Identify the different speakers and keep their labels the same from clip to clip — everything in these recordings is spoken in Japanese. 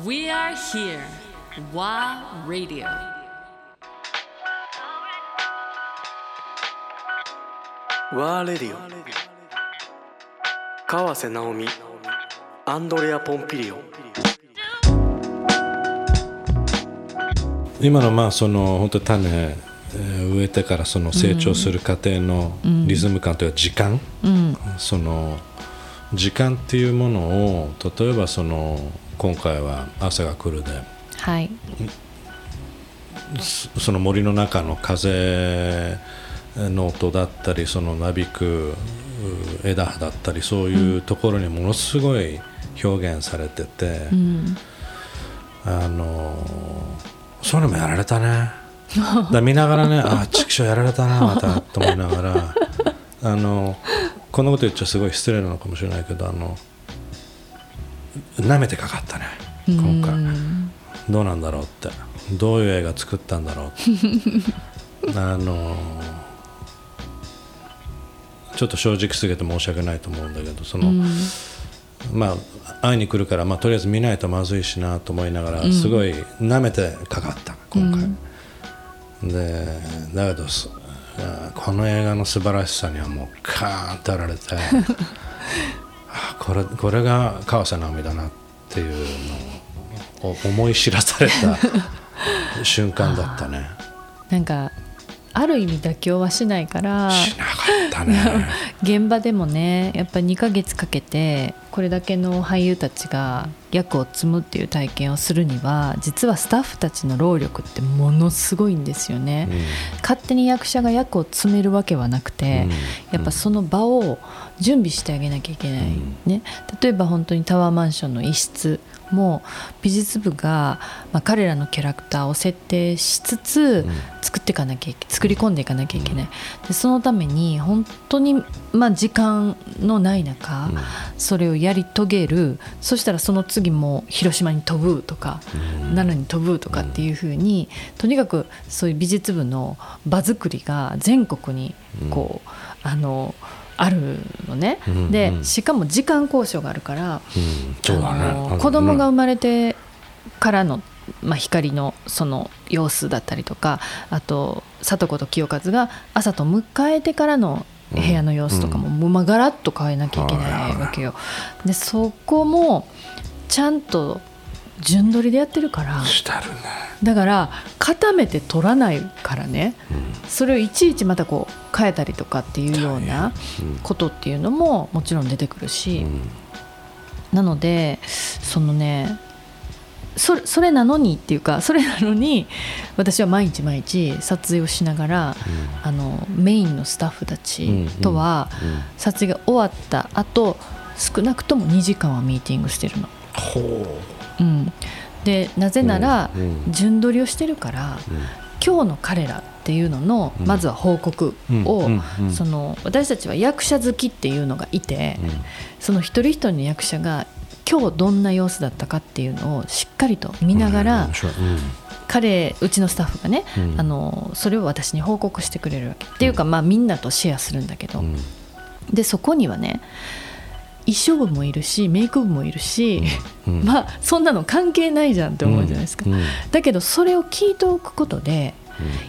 Speaker 1: We are here. WA Radio.
Speaker 2: ワーレディオ川瀬直美アンドレア・ポンピリオ
Speaker 3: 今のまあその本当に種えー植えてからその成長する過程のリズム感というか時間、その時間っていうものを例えばその今回は「朝が来るで」
Speaker 4: はい。
Speaker 3: そその森の中の風の音だったりそのなびくう枝葉だったりそういうところにものすごい表現されてて、あのそういうのもやられたね。だ見ながらねあ畜生やられたなまたと思いながら。あのこんなこと言っちゃすごい失礼なのかもしれないけどあの舐めてかかったね今回。どうなんだろうって。どういう映画作ったんだろう あのちょっと正直すぎて申し訳ないと思うんだけどその、まあ会いに来るから、まあ、とりあえず見ないとまずいしなと思いながら、すごい舐めてかかった今回、でだけどこの映画の素晴らしさにはもうカーンってやられて あこれこれが川瀬直美だなっていうのを思い知らされた 瞬間だったね。
Speaker 4: なんかある意味妥協はしないから。
Speaker 3: しなかったね。
Speaker 4: 現場でもねやっぱ2ヶ月かけてこれだけの俳優たちが役を積むっていう体験をするには実はスタッフたちの労力ってものすごいんですよね、勝手に役者が役を詰めるわけはなくて、やっぱその場を準備してあげなきゃいけない、ね、例えば本当にタワーマンションの一室も美術部が、まあ、彼らのキャラクターを設定しつつ作っていかなきゃいけ作り込んでいかなきゃいけない。でそのために本当に、まあ、時間のない中、それをやり遂げるそしたらその次も広島に飛ぶとか、奈良に飛ぶとかっていうふうにとにかくそういう美術部の場作りが全国にこう、あのあるのね、
Speaker 3: ん
Speaker 4: でしかも時間交渉があるから、
Speaker 3: うん。ね。
Speaker 4: あの子供が生まれてからの、まあ、光のその様子だったりとかあと聡子と清和が朝と迎えてからの部屋の様子とかも、もうまあガラッと変えなきゃいけないわけよ。でそこもちゃんと順取りでやってるからだから固めて取らないからね、それをいちいちまたこう変えたりとかっていうようなことっていうのももちろん出てくるし、なのでそのねそれそれなのにっていうかそれなのに私は毎日毎日撮影をしながら、あのメインのスタッフたちとは撮影が終わった後少なくとも2時間はミーティングしてるの。
Speaker 3: ほ
Speaker 4: う。ん、でなぜなら
Speaker 3: うんうん。
Speaker 4: 順取りをしてるから、今日の彼らっていうののまずは報告を、
Speaker 3: うんうんうん。
Speaker 4: その私たちは役者好きっていうのがいて、その一人一人の役者が今日どんな様子だったかっていうのをしっかりと見ながら、彼うちのスタッフがね、
Speaker 3: うん。
Speaker 4: あのそれを私に報告してくれるわけ。っていうか、まあ、みんなとシェアするんだけど、
Speaker 3: うん。
Speaker 4: でそこにはね衣装部もいるしメイク部もいるし、
Speaker 3: うん。
Speaker 4: まあそんなの関係ないじゃんって思うじゃないですか、
Speaker 3: うん。うん
Speaker 4: だけどそれを聞いておくことで、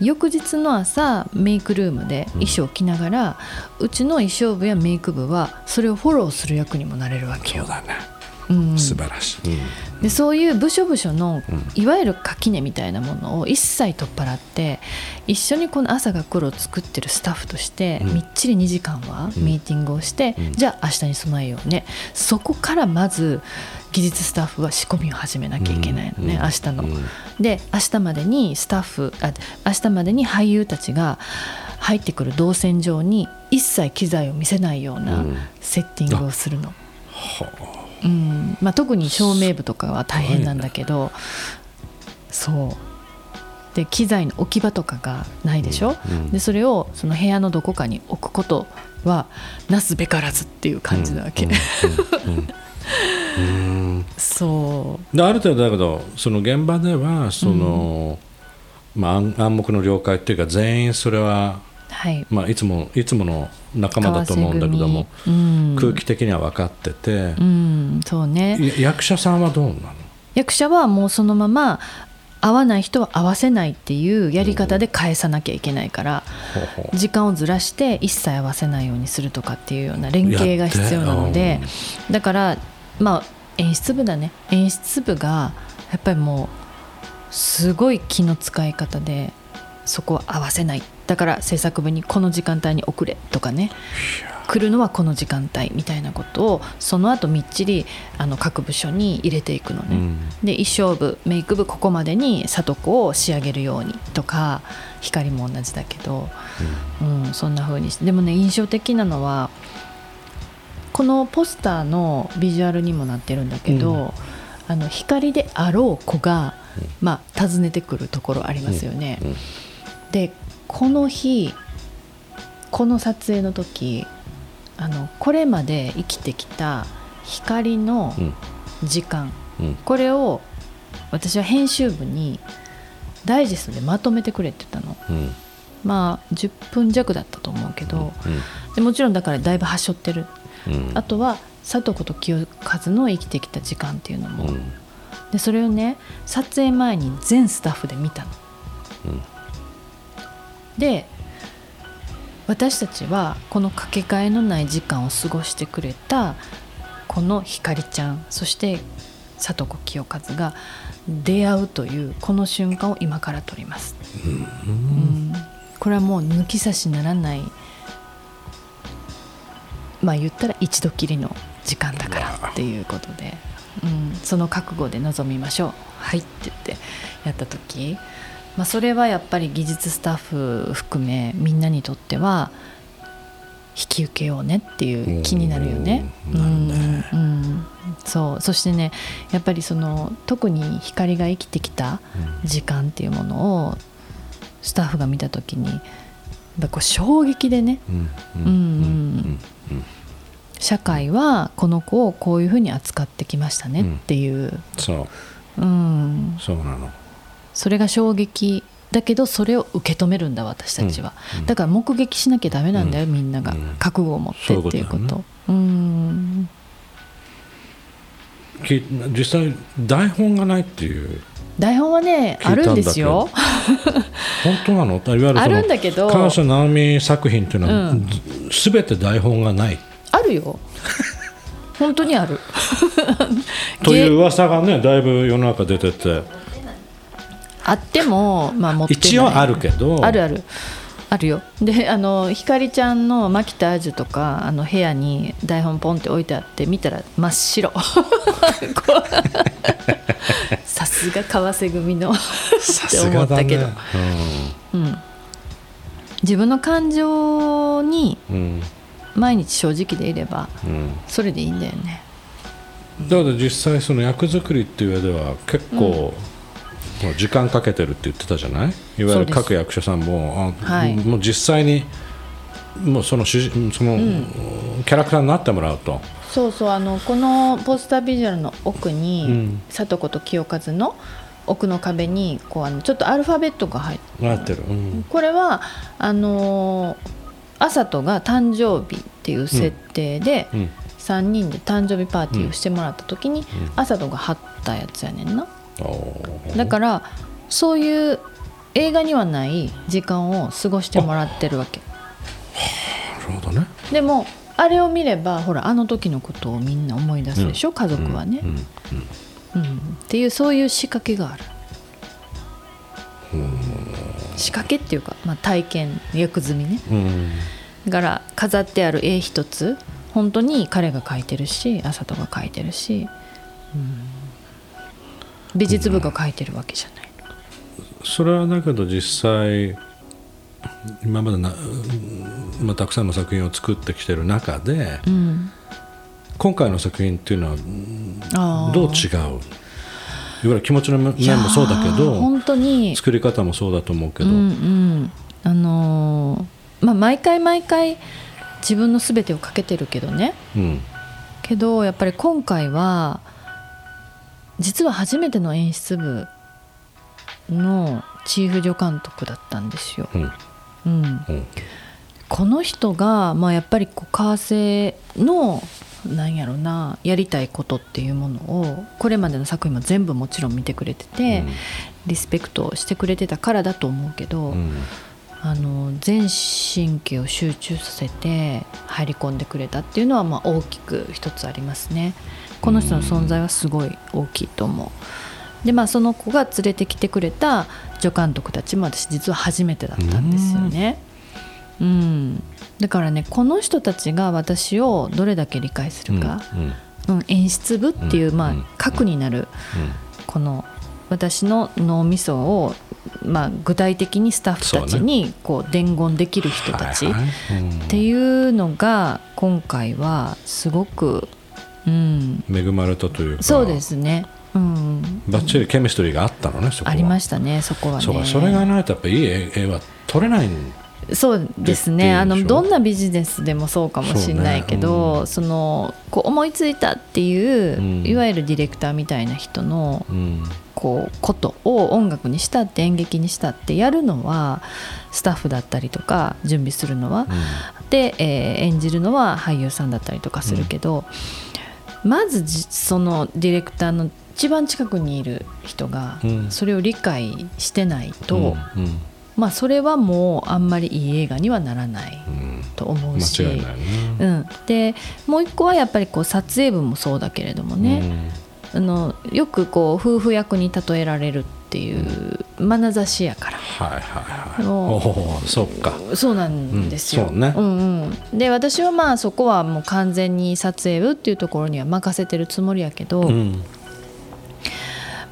Speaker 4: 翌日の朝メイクルームで衣装を着ながら、うちの衣装部やメイク部はそれをフォローする役にもなれるわけよ。
Speaker 3: そうだね
Speaker 4: うん。
Speaker 3: 素晴らしい、
Speaker 4: でそういう部署部署のいわゆる垣根みたいなものを一切取っ払って一緒にこの朝が来るを作ってるスタッフとして
Speaker 3: うん。
Speaker 4: みっちり2時間はミーティングをして、
Speaker 3: うん。
Speaker 4: じゃあ明日に備えようね。そこからまず技術スタッフは仕込みを始めなきゃいけないのね、
Speaker 3: うん。
Speaker 4: 明日の。
Speaker 3: うん
Speaker 4: で明日までにスタッフあ明日までに俳優たちが入ってくる動線上に一切機材を見せないよう
Speaker 3: う
Speaker 4: なん。セッティングをするの。うん。まあ、特に照明部とかは大変なんだけどそう。で機材の置き場とかがないでしょ、
Speaker 3: うん。
Speaker 4: でそれをその部屋のどこかに置くことはなすべからずっていう感じなわけ、
Speaker 3: うん。
Speaker 4: そ
Speaker 3: である程度だけどその現場ではその、まあ、暗暗黙の了解っていうか全員それは、
Speaker 4: うはい。
Speaker 3: まあ、いつもいつもの仲間だと思うんだけども、
Speaker 4: うん、
Speaker 3: 空気的には分かってて
Speaker 4: う、ん。そうね。
Speaker 3: い役者さんはどうなの？
Speaker 4: 役者はもうそのまま合わない人は合わせないっていうやり方で返さなきゃいけないから、
Speaker 3: ほうほう。
Speaker 4: 時間をずらして一切合わせないようにするとかっていうような連携が必要なので
Speaker 3: やって
Speaker 4: だからまあ演出部だね。演出部がやっぱりもうすごい気の使い方でそこは合わせない。だから制作部にこの時間帯に遅れとかね。来るのはこの時間帯みたいなことをその後みっちりあの各部署に入れていくのね。
Speaker 3: うん。
Speaker 4: で衣装部メイク部ここまでに里子を仕上げるようにとか光も同じだけど、うん。そんな風にして。でもね印象的なのはこのポスターのビジュアルにもなってるんだけど、
Speaker 3: うん。
Speaker 4: あの光であろう子が、まあ、訪ねてくるところありますよね。
Speaker 3: うん
Speaker 4: でこの日この撮影の時あのこれまで生きてきた光の
Speaker 3: うん。
Speaker 4: 時間、
Speaker 3: うん。
Speaker 4: これを私は編集部にダイジェストでまとめてくれって言ったの。
Speaker 3: うん。
Speaker 4: まあ10分弱だったと思うけど、
Speaker 3: うん。
Speaker 4: でもちろんだからだいぶはしょってる。
Speaker 3: うん。
Speaker 4: あとは聡子と清和の生きてきた時間っていうのも、
Speaker 3: うん。
Speaker 4: でそれをね撮影前に全スタッフで見たの。で私たちはこのかけがえのない時間を過ごしてくれたこのひかりちゃんそして聡子清和が出会うというこの瞬間を今から撮ります、うん。これはもう抜き差しならないまあ言ったら一度きりの時間だからっていうことで、うん、その覚悟で臨みましょう。はいって言ってやった時、まあ、それはやっぱり技術スタッフ含めみんなにとっては引き受けようねっていう気になるよね。
Speaker 3: うん。
Speaker 4: そう。そしてねやっぱりその特に光が生きてきた時間っていうものをスタッフが見た時にやっぱこう衝撃でね。
Speaker 3: うん。
Speaker 4: うん。うん。社会はこの子をこういうふうに扱ってきましたねっていう、
Speaker 3: そう。
Speaker 4: うん、
Speaker 3: そうなの
Speaker 4: それが衝撃だけどそれを受け止めるんだ私たちは、だから目撃しなきゃダメなんだよ、みんなが。
Speaker 3: うん。
Speaker 4: 覚悟を持ってっていうこと
Speaker 3: そうね
Speaker 4: うん。
Speaker 3: き実際台本がないっていう。
Speaker 4: 台本はねあるんですよ。
Speaker 3: 本当なの？いわゆる
Speaker 4: あるんだけど。
Speaker 3: 川瀬直美作品っていうのは、
Speaker 4: うん。
Speaker 3: すべて台本がない。
Speaker 4: あるよ。本当にある。
Speaker 3: という噂がねだいぶ世の中出てて
Speaker 4: あってもまあ持ってない。
Speaker 3: 一応あるけど。
Speaker 4: あるある。あるよ。であのひかりちゃんの牧田アジュとかあの部屋に台本ポンって置いてあって見たら真っ白。さすが川瀬組の。
Speaker 3: さ
Speaker 4: って思ったけど、うん、自分の感情に
Speaker 3: うん。うん
Speaker 4: 毎日正直でいれば
Speaker 3: うん。
Speaker 4: それでいいんだよね。
Speaker 3: だから実際その役作りっていう上では結構、もう時間かけてるって言ってたじゃない？いわゆる各役者さんもあ、
Speaker 4: はい。
Speaker 3: もう実際にもうそのその、キャラクターになってもらうと、
Speaker 4: そうそうあのこのポスタービジュアルの奥に、
Speaker 3: うん。
Speaker 4: 聡子と清和の奥の壁にこうあのちょっとアルファベットが入って
Speaker 3: る、うん。
Speaker 4: これはあのー、あさとが誕生日っていう設定で、
Speaker 3: うん。
Speaker 4: 3人で誕生日パーティーをしてもらった時に、あさとが貼ったやつやねんなだからそういう映画にはない時間を過ごしてもらってるわけ。
Speaker 3: なるほどね。
Speaker 4: でもあれを見ればほらあの時のことをみんな思い出すでしょ、家族はね、
Speaker 3: うん
Speaker 4: うん。っていうそういう仕掛けがある。仕掛けっていうか、まあ、体験役済みね。
Speaker 3: うん。
Speaker 4: だから飾ってある絵一つ本当に彼が描いてるし麻人が描いてるし、うん美術部が描いてるわけじゃない、
Speaker 3: それはだけど実際今までな、まあ、たくさんの作品を作ってきてる中で、
Speaker 4: うん、
Speaker 3: 今回の作品っていうのはどう違う？いわゆる気持ちの面もそうだけど
Speaker 4: 本当に。
Speaker 3: 作り方もそうだと思うけど、
Speaker 4: うんうん。あのーまあ毎回毎回自分の全てをかけてるけどね。
Speaker 3: うん。
Speaker 4: けどやっぱり今回は実は初めての演出部のチーフ助監督だったんですよ。
Speaker 3: うん。
Speaker 4: うん、
Speaker 3: うん。
Speaker 4: この人が、まあ、やっぱりこう為替のなんやろなやりたいことっていうものをこれまでの作品も全部もちろん見てくれてて、
Speaker 3: うん。
Speaker 4: リスペクトしてくれてたからだと思うけど、
Speaker 3: うん。
Speaker 4: あの全神経を集中させて入り込んでくれたっていうのはまあ大きく一つありますね。この人の存在はすごい大きいと思う。でまあその子が連れてきてくれた助監督たちも私実は初めてだったんですよね。うん、だからねこの人たちが私をどれだけ理解するか、
Speaker 3: うん
Speaker 4: うん。演出部っていう、まあ核になるこの私の脳みそを、まあ、具体的にスタッフたちにこう伝言できる人たちっていうのが今回はすごく、うん、
Speaker 3: 恵まれたというか
Speaker 4: そうですね、うん、
Speaker 3: バッチリケミストリーがあったのねそこは。
Speaker 4: ありましたねそこはね。
Speaker 3: そうかそれがないとやっぱいい絵絵は撮れないん
Speaker 4: そうです
Speaker 3: で
Speaker 4: ねあのどんなビジネスでもそうかもしれないけどそ,、
Speaker 3: そうね。うん
Speaker 4: のこう思いついたっていう、
Speaker 3: うん。
Speaker 4: いわゆるディレクターみたいな人の
Speaker 3: うん。
Speaker 4: こうことを音楽にしたって演劇にしたってやるのはスタッフだったりとか準備するのは、で、えー演じるのは俳優さんだったりとかするけど、まずじそのディレクターの一番近くにいる人が
Speaker 3: うん。
Speaker 4: それを理解してないと、
Speaker 3: うんうん。
Speaker 4: まあそれはもうあんまりいい映画にはならない
Speaker 3: うん。
Speaker 4: と思うし。うん、でもう一個はやっぱりこう撮影部もそうだけれどもね、あのよくこう夫婦役に例えられるっていう眼差しやから、
Speaker 3: はいはいはい。おおそっか。
Speaker 4: そうなんですよ。
Speaker 3: うんそうね。
Speaker 4: んうん、で私はまあそこはもう完全に撮影部っていうところには任せてるつもりやけど、
Speaker 3: うん。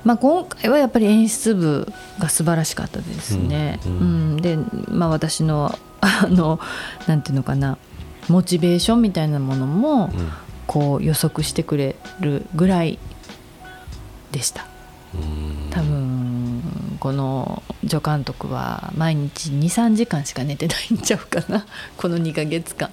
Speaker 4: まあ、今回はやっぱり演出部が素晴らしかったですね。
Speaker 3: う
Speaker 4: うん。ん。で、まあ、私のあのなんていうのかな。モチベーションみたいなものも、こう予測してくれるぐらいでした。多分この助監督は毎日23時間しか寝てないんちゃうかな。この2ヶ月間。